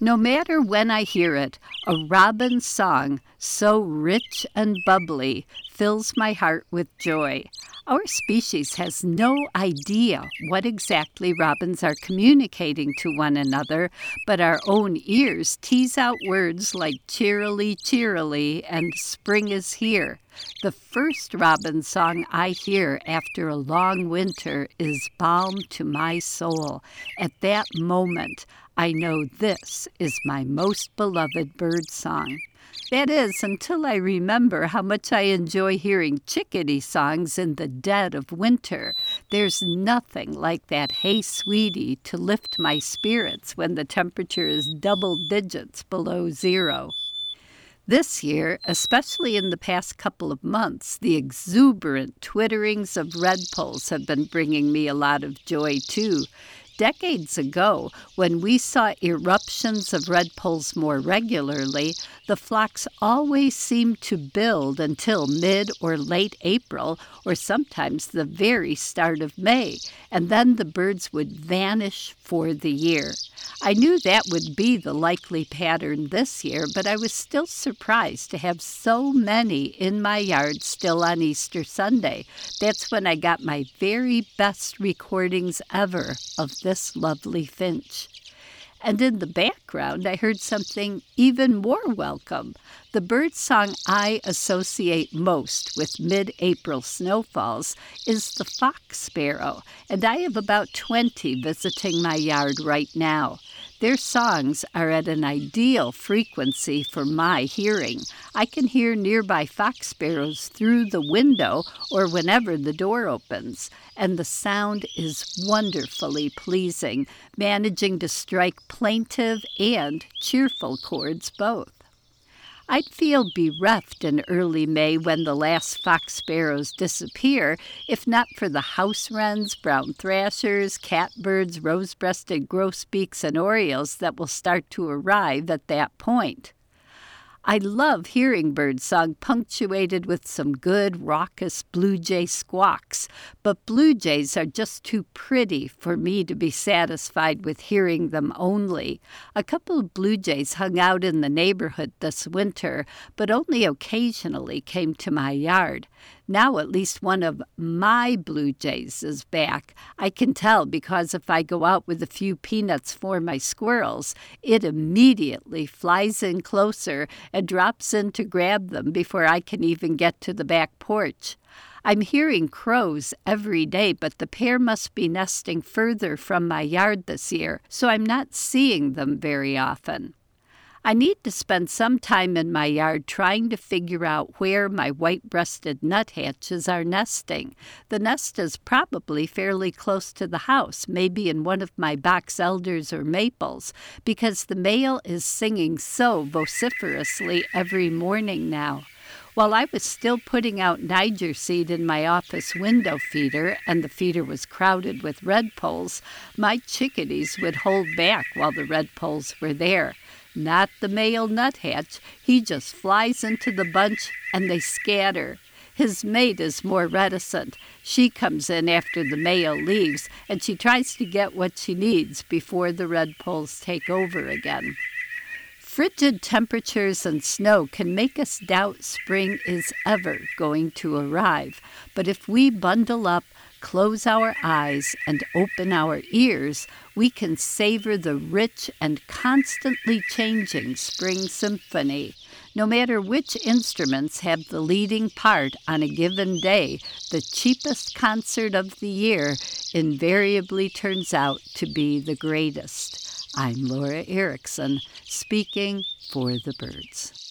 No matter when I hear it, a robin's song so rich and bubbly fills my heart with joy. Our species has no idea what exactly robins are communicating to one another, but our own ears tease out words like cheerily, cheerily, and spring is here. The first robin song I hear after a long winter is balm to my soul. At that moment, I know this is my most beloved bird song. That is, until I remember how much I enjoy hearing chickadee songs in the dead of winter. There's nothing like that Hey Sweetie to lift my spirits when the temperature is double digits below zero. This year, especially in the past couple of months, the exuberant twitterings of redpolls have been bringing me a lot of joy too decades ago, when we saw eruptions of redpolls more regularly, the flocks always seemed to build until mid or late April, or sometimes the very start of May, and then the birds would vanish for the year. I knew that would be the likely pattern this year, but I was still surprised to have so many in my yard still on Easter Sunday. That's when I got my very best recordings ever of this lovely finch. And in the background, I heard something even more welcome. The bird song I associate most with mid April snowfalls is the fox sparrow, and I have about 20 visiting my yard right now. Their songs are at an ideal frequency for my hearing. I can hear nearby fox sparrows through the window or whenever the door opens, and the sound is wonderfully pleasing, managing to strike plaintive and cheerful chords both. I'd feel bereft in early May when the last fox sparrows disappear, if not for the house wrens, brown thrashers, catbirds, rose breasted grosbeaks, and orioles that will start to arrive at that point. I love hearing birdsong punctuated with some good raucous blue jay squawks, but blue jays are just too pretty for me to be satisfied with hearing them only. A couple of blue jays hung out in the neighborhood this winter, but only occasionally came to my yard. Now at least one of my blue jays is back. I can tell because if I go out with a few peanuts for my squirrels, it immediately flies in closer and drops in to grab them before I can even get to the back porch. I'm hearing crows every day, but the pair must be nesting further from my yard this year, so I'm not seeing them very often. I need to spend some time in my yard trying to figure out where my white breasted nuthatches are nesting. The nest is probably fairly close to the house, maybe in one of my box elders or maples, because the male is singing so vociferously every morning now. While I was still putting out Niger seed in my office window feeder, and the feeder was crowded with redpolls, my chickadees would hold back while the redpolls were there. Not the male nuthatch. He just flies into the bunch and they scatter. His mate is more reticent. She comes in after the male leaves and she tries to get what she needs before the redpolls take over again. Frigid temperatures and snow can make us doubt spring is ever going to arrive. But if we bundle up, close our eyes, and open our ears, we can savor the rich and constantly changing spring symphony. No matter which instruments have the leading part on a given day, the cheapest concert of the year invariably turns out to be the greatest. I'm Laura Erickson, speaking for the birds.